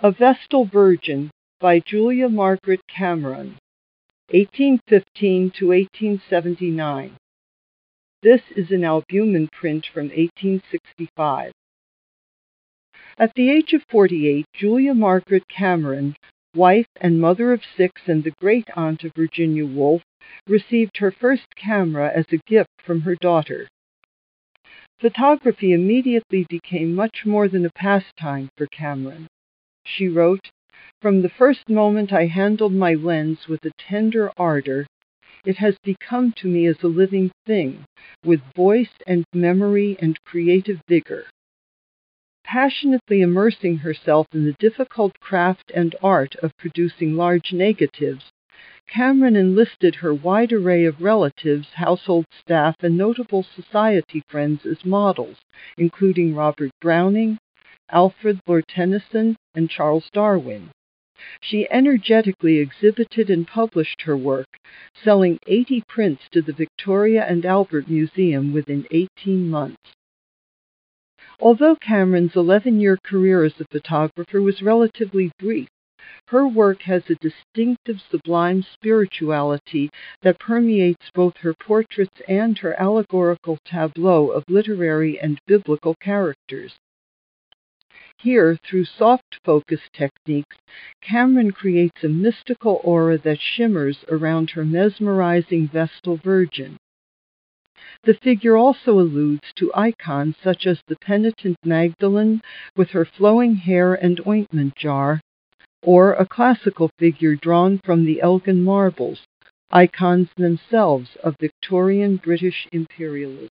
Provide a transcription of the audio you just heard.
A Vestal Virgin by Julia Margaret Cameron, 1815 to 1879. This is an albumen print from 1865. At the age of 48, Julia Margaret Cameron, wife and mother of six and the great aunt of Virginia Woolf, received her first camera as a gift from her daughter. Photography immediately became much more than a pastime for Cameron. She wrote, From the first moment I handled my lens with a tender ardor, it has become to me as a living thing, with voice and memory and creative vigor. Passionately immersing herself in the difficult craft and art of producing large negatives, Cameron enlisted her wide array of relatives, household staff, and notable society friends as models, including Robert Browning, Alfred Lord Tennyson, and Charles Darwin. She energetically exhibited and published her work, selling 80 prints to the Victoria and Albert Museum within 18 months. Although Cameron's 11 year career as a photographer was relatively brief, her work has a distinctive sublime spirituality that permeates both her portraits and her allegorical tableau of literary and biblical characters. Here, through soft focus techniques, Cameron creates a mystical aura that shimmers around her mesmerizing Vestal Virgin. The figure also alludes to icons such as the penitent Magdalene with her flowing hair and ointment jar, or a classical figure drawn from the Elgin marbles, icons themselves of Victorian British imperialism.